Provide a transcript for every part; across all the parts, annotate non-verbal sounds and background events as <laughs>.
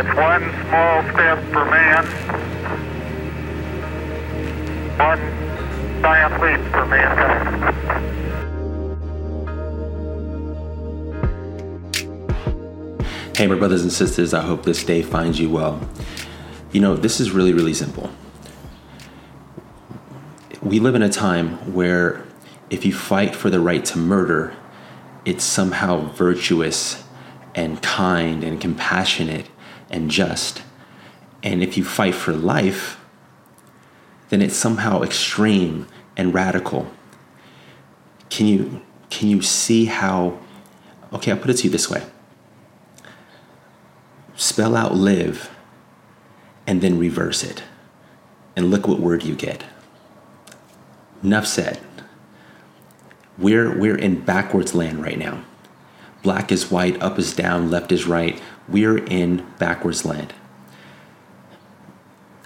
It's one small step for man, one giant leap for mankind. Hey, my brothers and sisters, I hope this day finds you well. You know, this is really, really simple. We live in a time where if you fight for the right to murder, it's somehow virtuous and kind and compassionate and just. And if you fight for life, then it's somehow extreme and radical. Can you can you see how okay, I'll put it to you this way. Spell out live and then reverse it. And look what word you get. Enough said. We're, we're in backwards land right now. Black is white, up is down, left is right. We're in backwards land.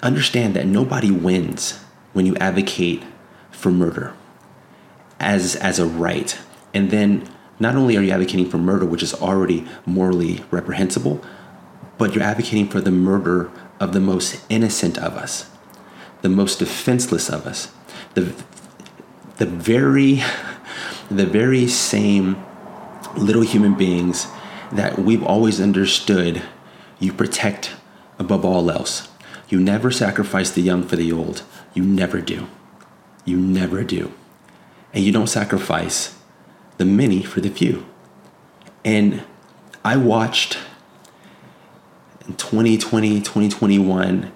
Understand that nobody wins when you advocate for murder as, as a right. And then not only are you advocating for murder, which is already morally reprehensible, but you're advocating for the murder of the most innocent of us, the most defenseless of us, the, the very <laughs> the very same little human beings that we've always understood you protect above all else. You never sacrifice the young for the old. You never do. You never do. And you don't sacrifice the many for the few. And I watched in 2020, 2021,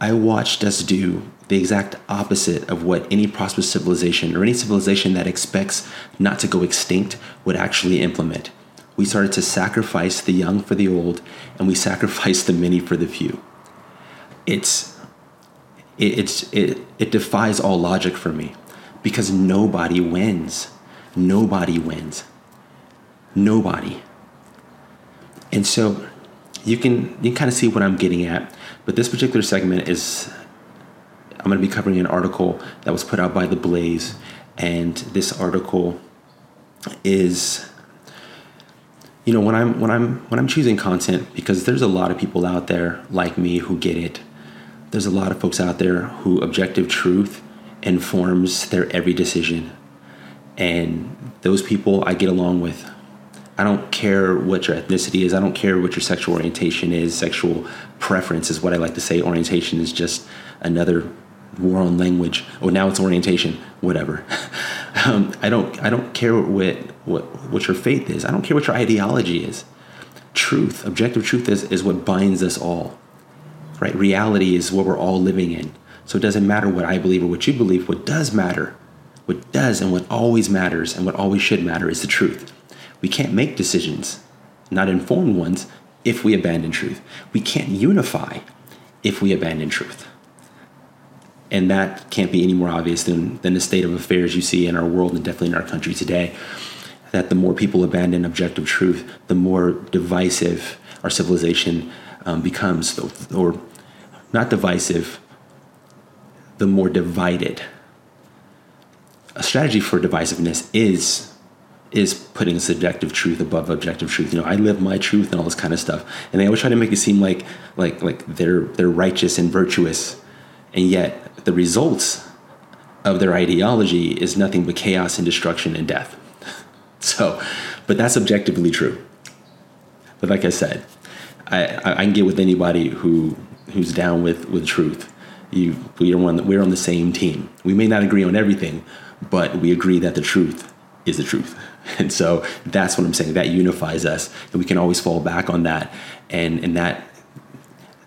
I watched us do the exact opposite of what any prosperous civilization or any civilization that expects not to go extinct would actually implement. We started to sacrifice the young for the old, and we <laughs> sacrificed the many for the few. It's it, it's it, it defies all logic for me because nobody wins. Nobody wins. Nobody. And so you can you can kind of see what I'm getting at, but this particular segment is I'm going to be covering an article that was put out by The Blaze, and this article is you know when I'm when I'm when I'm choosing content because there's a lot of people out there like me who get it. There's a lot of folks out there who objective truth informs their every decision. And those people I get along with. I don't care what your ethnicity is. I don't care what your sexual orientation is. Sexual preference is what I like to say. Orientation is just another war on language. Oh, now it's orientation. Whatever. <laughs> um, I don't. I don't care what what what your faith is. I don't care what your ideology is. Truth, objective truth, is is what binds us all. Right. Reality is what we're all living in. So it doesn't matter what I believe or what you believe. What does matter, what does and what always matters and what always should matter is the truth. We can't make decisions, not informed ones, if we abandon truth. We can't unify if we abandon truth. And that can't be any more obvious than, than the state of affairs you see in our world and definitely in our country today. That the more people abandon objective truth, the more divisive our civilization um, becomes, or not divisive, the more divided. A strategy for divisiveness is is putting subjective truth above objective truth. You know, I live my truth and all this kind of stuff. And they always try to make it seem like like like they're they're righteous and virtuous. And yet the results of their ideology is nothing but chaos and destruction and death. <laughs> So, but that's objectively true. But like I said, I, I, can get with anybody who who's down with, with truth. You, we're on, we're on the same team. We may not agree on everything, but we agree that the truth is the truth. <laughs> And so that's what I'm saying. That unifies us, and we can always fall back on that, and and that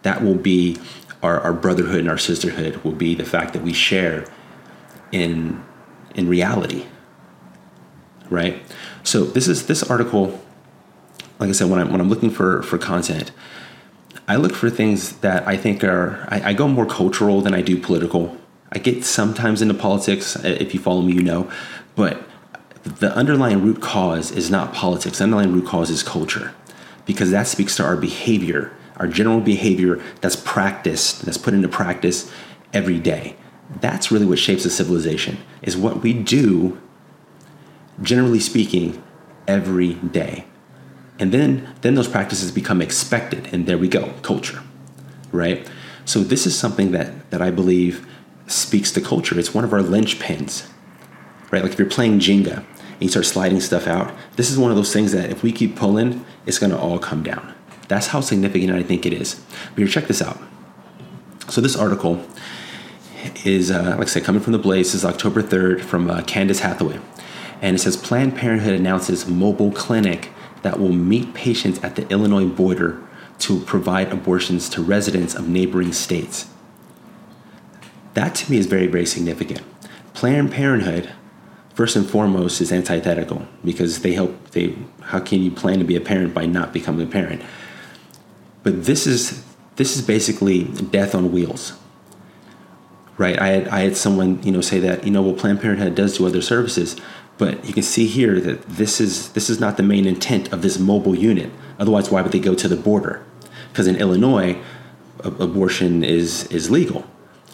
that will be our, our brotherhood and our sisterhood will be the fact that we share in in reality right? So this is this article like i said when i'm when i'm looking for for content i look for things that i think are I, I go more cultural than i do political. I get sometimes into politics uh, if you follow me you know but the underlying root cause is not politics. The underlying root cause is culture because that speaks to our behavior our general behavior that's practiced, that's put into practice every day. That's really what shapes a civilization, is what we do, generally speaking, every day. And then then those practices become expected and there we go, culture. Right? So this is something that that I believe speaks to culture. It's one of our linchpins. Right? Like if you're playing Jenga and you start sliding stuff out, this is one of those things that if we keep pulling, it's to all come down. That's how significant I think it is. But here, check this out. So this article is, uh, like I said, coming from the Blaze. Is October 3rd from uh, Candace Hathaway. And it says Planned Parenthood announces mobile clinic that will meet patients at the Illinois border to provide abortions to residents of neighboring states. That to me is very, very significant. Planned Parenthood, first and foremost, is antithetical because they help. They how can you plan to be a parent by not becoming a parent? But this is this is basically death on wheels right? I had, I had someone, you know, say that, you know, well, Planned Parenthood does do other services, but you can see here that this is this is not the main intent of this mobile unit. Otherwise, why would they go to the border? Because in Illinois, abortion is is legal,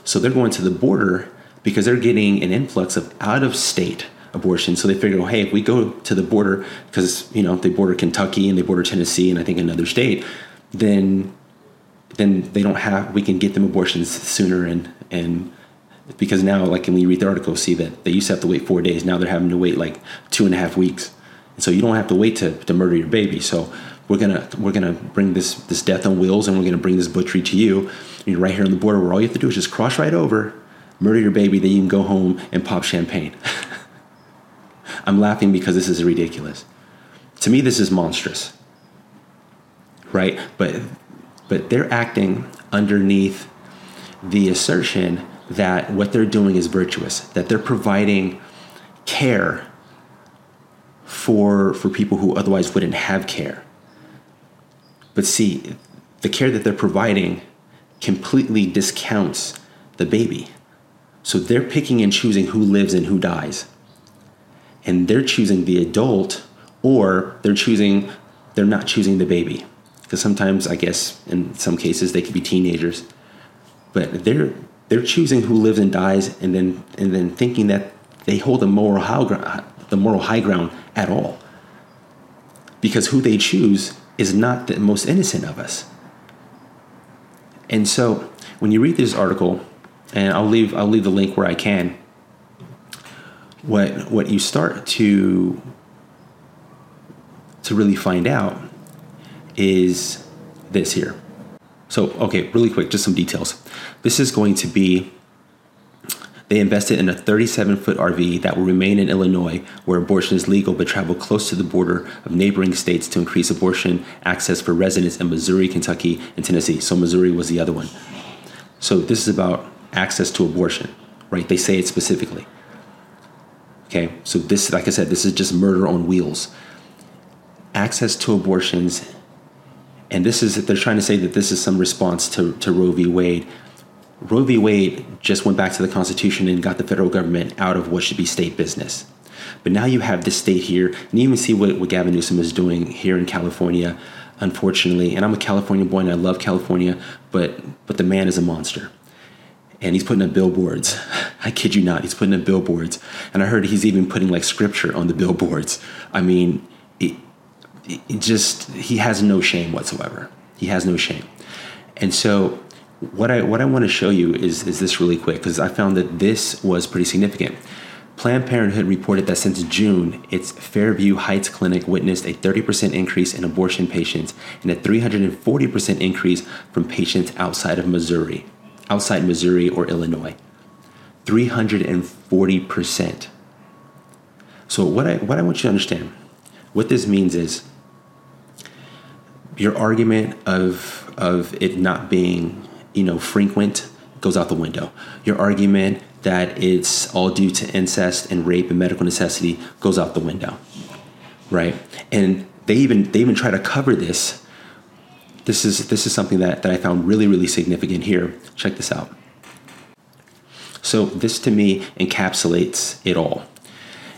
so they're going to the border because they're getting an influx of out of state abortion. So they figure, well, hey, if we go to the border, because you know they border Kentucky and they border Tennessee and I think another state, then then they don't have we can get them abortions sooner and and because now like when you read the article see that they used to have to wait four days. Now they're having to wait like two and a half weeks. And so you don't have to wait to, to murder your baby. So we're gonna we're gonna bring this this death on wheels and we're gonna bring this butchery to you. You're right here on the border where all you have to do is just cross right over murder your baby then you can go home and pop champagne. <laughs> I'm laughing because this is ridiculous. To me this is monstrous right but but they're acting underneath the assertion that what they're doing is virtuous, that they're providing care for, for people who otherwise wouldn't have care. But see, the care that they're providing completely discounts the baby. So they're picking and choosing who lives and who dies. And they're choosing the adult, or they're choosing, they're not choosing the baby because sometimes I guess in some cases they could be teenagers, but they're they're choosing who lives and dies, and then and then thinking that they hold the moral high ground, the moral high ground at all, because who they choose is not the most innocent of us. And so when you read this article, and I'll leave I'll leave the link where I can. What what you start to to really find out is this here. So, okay, really quick, just some details. This is going to be they invested in a 37 foot RV that will remain in Illinois, where abortion is legal, but travel close to the border of neighboring states to increase abortion access for residents in Missouri, Kentucky, and Tennessee. So, Missouri was the other one. So, this is about access to abortion, right? They say it specifically. Okay, so this, like I said, this is just murder on wheels. Access to abortions and this is they're trying to say that this is some response to, to Roe v. Wade. Roe v. Wade just went back to the Constitution and got the federal government out of what should be state business. But now you have this state here, and you even see what, what Gavin Newsom is doing here in California, unfortunately. And I'm a California boy and I love California, but but the man is a monster. And he's putting up billboards. <laughs> I kid you not, he's putting up billboards. And I heard he's even putting like scripture on the billboards. I mean, it, just he has no shame whatsoever. He has no shame. And so what I what I want to show you is is this really quick because I found that this was pretty significant. Planned Parenthood reported that since June, its Fairview Heights clinic witnessed a 30% increase in abortion patients and a 340% increase from patients outside of Missouri, outside Missouri or Illinois. 340%. So what I what I want you to understand, what this means is your argument of of it not being you know frequent goes out the window. Your argument that it's all due to incest and rape and medical necessity goes out the window, right? And they even they even try to cover this. This is this is something that, that I found really really significant here. Check this out. So this to me encapsulates it all.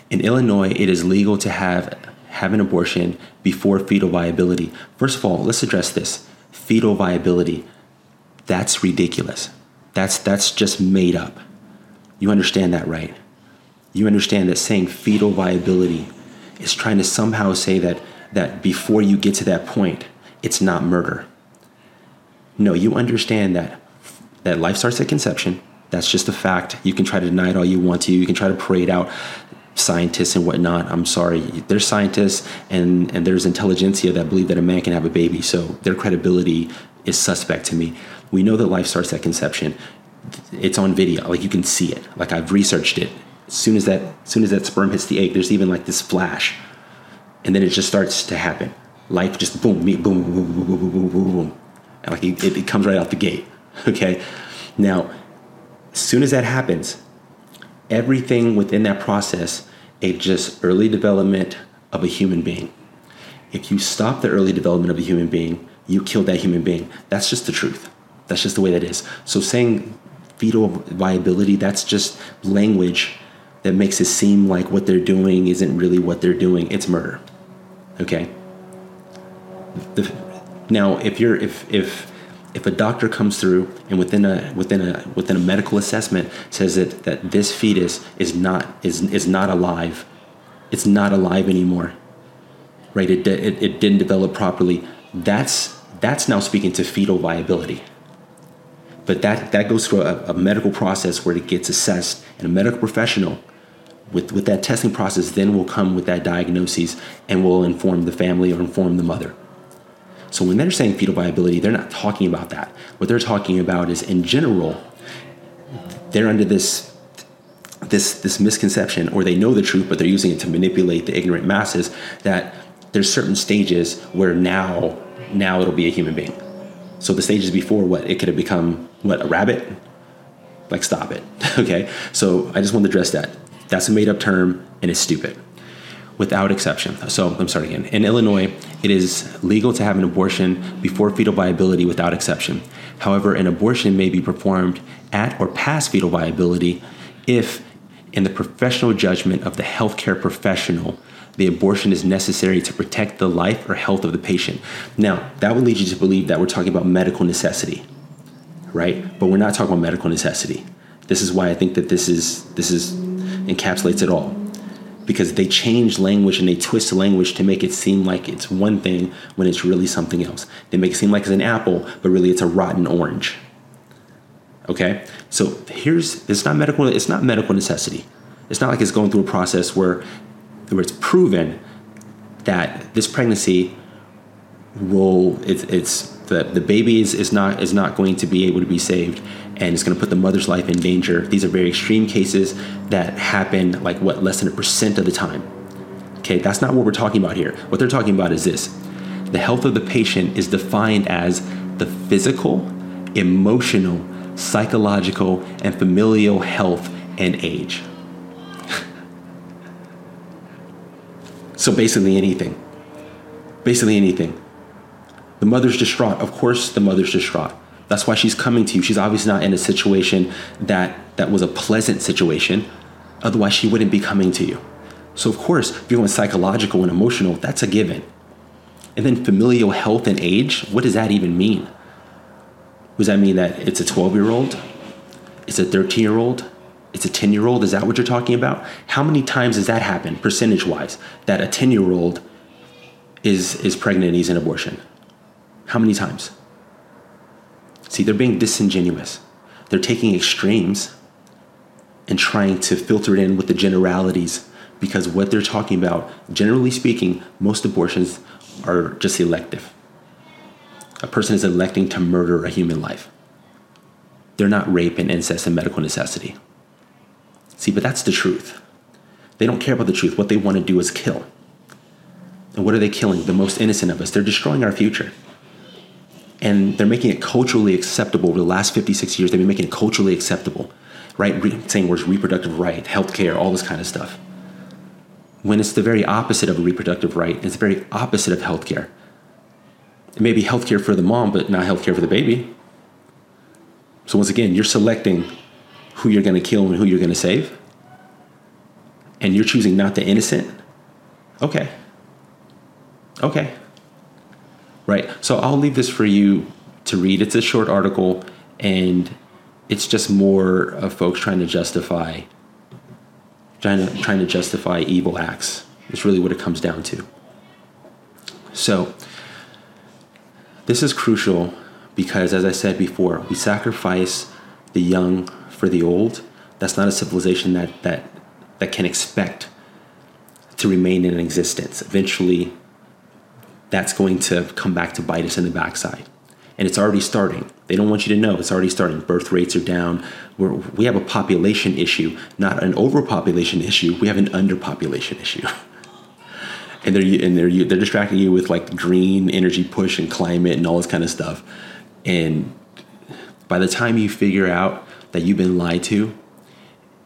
In Illinois, it is legal to have have an abortion before fetal viability. First of all, let's address this. Fetal viability. That's ridiculous. That's that's just made up. You understand that, right? You understand that saying fetal viability is trying to somehow say that that before you get to that point, it's not murder. No, you understand that that life starts at conception. That's just a fact. You can try to deny it all you want to. You can try to parade out scientists and whatnot. I'm sorry. There's scientists and, and there's intelligentsia that believe that a man can have a baby. So their credibility is suspect to me. We know that life starts at conception. It's on video. Like you can see it. Like I've researched it. As soon as that as soon as that sperm hits the egg, there's even like this flash. And then it just starts to happen. Life just boom, boom, boom, boom, boom, boom, boom, boom, boom. And like it, it comes right out the gate. Okay. Now, as soon as that happens, everything within that process a just early development of a human being. If you stop the early development of a human being, you kill that human being. That's just the truth. That's just the way that is. So saying fetal viability, that's just language that makes it seem like what they're doing isn't really what they're doing. It's murder. Okay. The, now, if you're if if if a doctor comes through and within a within a within a medical assessment says that that this fetus is not is is not alive, it's not alive anymore, right? It it, it didn't develop properly. That's that's now speaking to fetal viability. But that that goes through a, a medical process where it gets assessed, and a medical professional with, with that testing process then will come with that diagnosis and will inform the family or inform the mother. So when they're saying fetal viability, they're not talking about that. What they're talking about is in general, they're under this this this misconception, or they know the truth, but they're using it to manipulate the ignorant masses. That there's certain stages where now now it'll be a human being. So the stages before what it could have become what a rabbit. Like stop it, <laughs> okay? So I just want to address that. That's a made up term and it's stupid without exception. So I'm sorry again. In Illinois, it is legal to have an abortion before fetal viability without exception. However, an abortion may be performed at or past fetal viability if, in the professional judgment of the healthcare professional, the abortion is necessary to protect the life or health of the patient. Now, that would lead you to believe that we're talking about medical necessity, right? But we're not talking about medical necessity. This is why I think that this is this is encapsulates it all because they change language and they twist language to make it seem like it's one thing when it's really something else. They make it seem like it's an apple, but really it's a rotten orange. Okay? So here's it's not medical it's not medical necessity. It's not like it's going through a process where where it's proven that this pregnancy will it's it's the, the baby is, is not is not going to be able to be saved and it's going to put the mother's life in danger. These are very extreme cases that happen like what less than a percent of the time. Okay, that's not what we're talking about here. What they're talking about is this. The health of the patient is defined as the physical, emotional, psychological, and familial health and age. <laughs> so basically anything. Basically anything. The mother's distraught. Of course, the mother's distraught. That's why she's coming to you. She's obviously not in a situation that that was a pleasant situation. Otherwise, she wouldn't be coming to you. So, of course, if you're going psychological and emotional, that's a given. And then familial health and age, what does that even mean? Does that mean that it's a 12 year old? It's a 13 year old? It's a 10 year old? Is that what you're talking about? How many times does that happen, percentage wise, that a 10 year old is, is pregnant and needs an abortion? How many times? See, they're being disingenuous. They're taking extremes and trying to filter it in with the generalities because what they're talking about, generally speaking, most abortions are just elective. A person is electing to murder a human life. They're not rape and incest and medical necessity. See, but that's the truth. They don't care about the truth. What they want to do is kill. And what are they killing? The most innocent of us. They're destroying our future and they're making it culturally acceptable. Over the last 56 years they've been making it culturally acceptable right? Re- saying words reproductive right healthcare all this kind of stuff. When it's the very opposite of a reproductive right it's the very opposite of healthcare. It may be healthcare for the mom but not healthcare for the baby. So once again you're selecting who you're going to kill and who you're going to save and you're choosing not the innocent? Okay. Okay right? So I'll leave this for you to read. It's a short article, and it's just more of folks trying to justify trying to trying to justify evil acts. It's really what it comes down to. So, this is crucial because, as I said before, we sacrifice the young for the old. That's not a civilization that, that, that can expect to remain in existence. Eventually, that's going to come back to bite us in the backside. And it's already starting. They don't want you to know it's already starting. Birth rates are down. We're, we have a population issue, not an overpopulation issue. We have an underpopulation issue. <laughs> and they're and they're they're distracting you with like green energy push and climate and all this kind of stuff. And by the time you figure out that you've been lied to,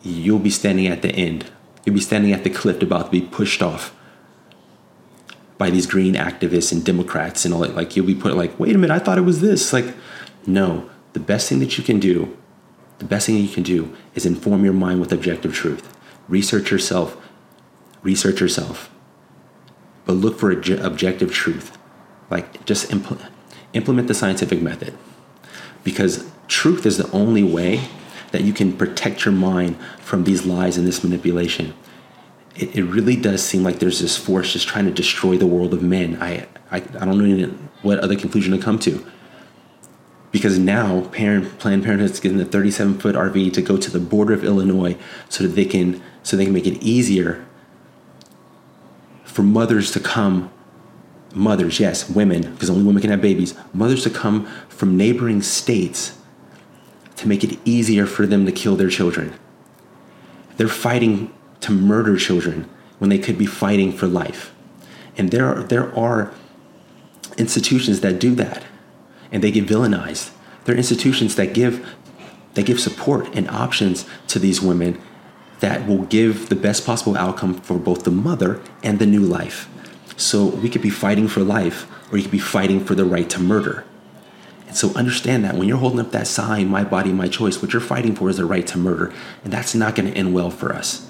you'll be standing at the end. You'll be standing at the cliff about to be pushed off by these green activists and Democrats and all that. Like you'll be put like, wait a minute, I thought it was this. Like, no. The best thing that you can do, the best thing you can do is inform your mind with objective truth. Research yourself. Research yourself. But look for objective truth. Like just implement implement the scientific method. Because truth is the only way that you can protect your mind from these lies and this manipulation it, it really does seem like there's this force just trying to destroy the world of men. I, I, I don't know what other conclusion to come to. Because now parent, Planned Parenthood is getting a 37 foot RV to go to the border of Illinois so that they can so they can make it easier for mothers to come mothers, yes, women, because only women can have babies, mothers to come from neighboring states to make it easier for them to kill their children. They're fighting to murder children when they could be fighting for life. And there are, there are institutions that do that and they get villainized. There are institutions that give that give support and options to these women that will give the best possible outcome for both the mother and the new life. So we could be fighting for life or you could be fighting for the right to murder. And so understand that when you're holding up that sign, my body, my choice, what you're fighting for is the right to murder. And that's not going to end well for us.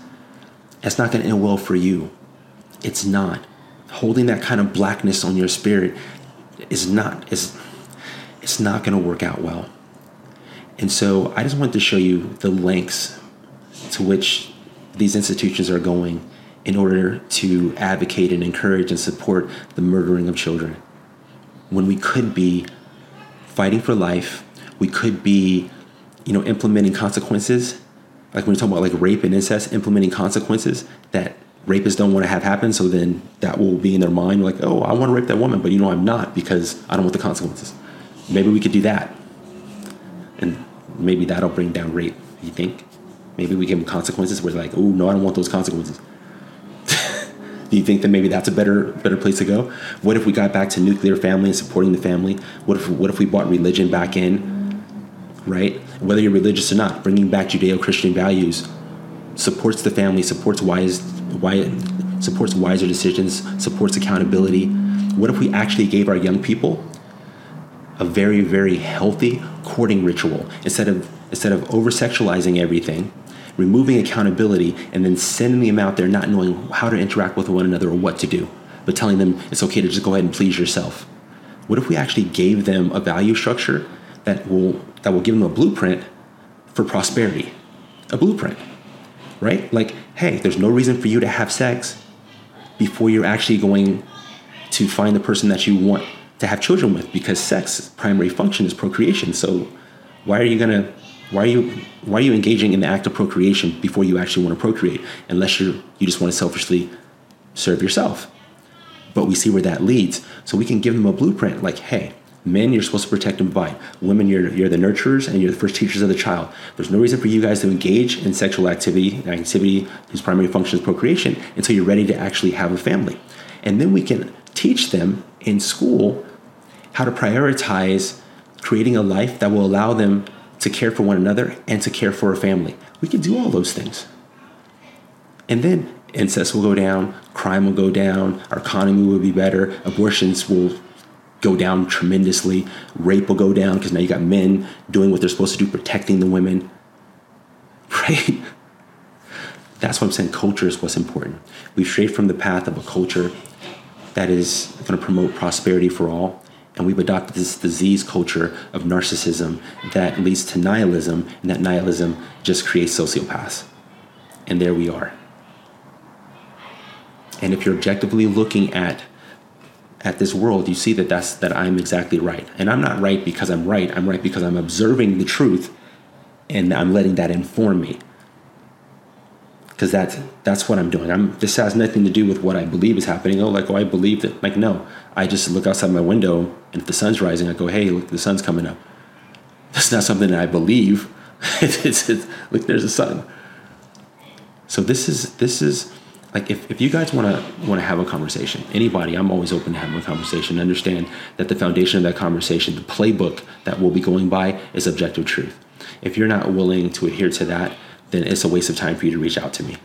It's not going to end well for you. It's not. Holding that kind of blackness on your spirit is not is it's not going to work out well. And so I just wanted to show you the lengths to which these institutions are going in order to advocate and encourage and support the murdering of children. When we could be fighting for life, we could be, you know, implementing consequences like when you talk about like rape and incest, implementing consequences that rapists don't want to have happen. So then that will be in their mind, like, oh, I want to rape that woman, but you know I'm not because I don't want the consequences. Maybe we could do that, and maybe that'll bring down rape. You think? Maybe we give them consequences where like, oh no, I don't want those consequences. <laughs> do you think that maybe that's a better better place to go? What if we got back to nuclear family and supporting the family? What if what if we brought religion back in, right? whether you're religious or not, bringing back Judeo-Christian values supports the family, supports wise, why, supports wiser decisions, supports accountability. What if we actually gave our young people a very, very healthy courting ritual instead of instead of over sexualizing everything, removing accountability, and then sending them out there not knowing how to interact with one another or what to do, but telling them it's okay to just go ahead and please yourself. What if we actually gave them a value structure that will that will give them a blueprint for prosperity. A blueprint. Right? Like, hey, there's no reason for you to have sex before you're actually going to find the person that you want to have children with because sex primary function is procreation. So why are you going to why are you why are you engaging in the act of procreation before you actually want to procreate unless you're you just want to selfishly serve yourself? But we see where that leads. So we can give them a blueprint like, hey, Men, you're supposed to protect and provide. Women, you're, you're the nurturers and you're the first teachers of the child. There's no reason for you guys to engage in sexual activity, activity whose primary function is procreation, until you're ready to actually have a family. And then we can teach them in school how to prioritize creating a life that will allow them to care for one another and to care for a family. We can do all those things. And then incest will go down, crime will go down, our economy will be better, abortions will go down tremendously. Rape will go down because now you got men doing what they're supposed to do, protecting the women. <laughs> Right? That's why I'm saying culture is what's important. We've strayed from the path of a culture that is going to promote prosperity for all. And we've adopted this disease culture of narcissism that leads to nihilism, and that nihilism just creates sociopaths. And there we are. And if you're objectively looking at at this world, you see that that's that I'm exactly right. And I'm not right because I'm right. I'm right because I'm observing the truth and I'm letting that inform me. Because that's that's what I'm doing. I'm this has nothing to do with what I believe is happening. Oh, like oh, I believe that. Like no, I just look outside my window and if the sun's rising, I go, hey, look, the sun's coming up. <laughs> That's not something that I believe. <laughs> it's, it's look, there's a sun. So this is this is like if, if you guys want to want to have a conversation anybody i'm always open to having a conversation. Understand that the foundation of that conversation the playbook that we'll be going by is objective truth. If you're not willing to adhere to that then it's a waste of time for you to reach out to me.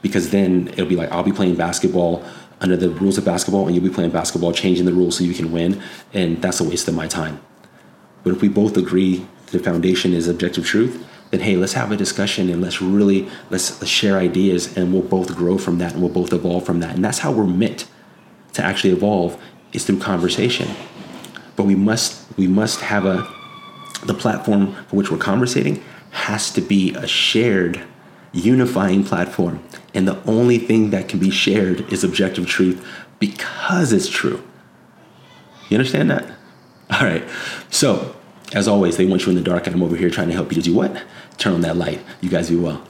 Because then it'll be like i'll be playing basketball under the rules of basketball and you'll be playing basketball changing the rules so you can win and that's a waste of my time. But if we both agree the foundation is objective truth then hey, let's have a discussion and let's really let's, let's share ideas and we'll both grow from that and we'll both evolve from that. And that's how we're meant to actually evolve is through conversation. But we must we must have a the platform for which we're conversating has to be a shared unifying platform. And the only thing that can be shared is objective truth because it's true. You understand that? <laughs> All right. So as always, they want you in the dark, and I'm over here trying to help you to do what? Turn on that light. You guys be well.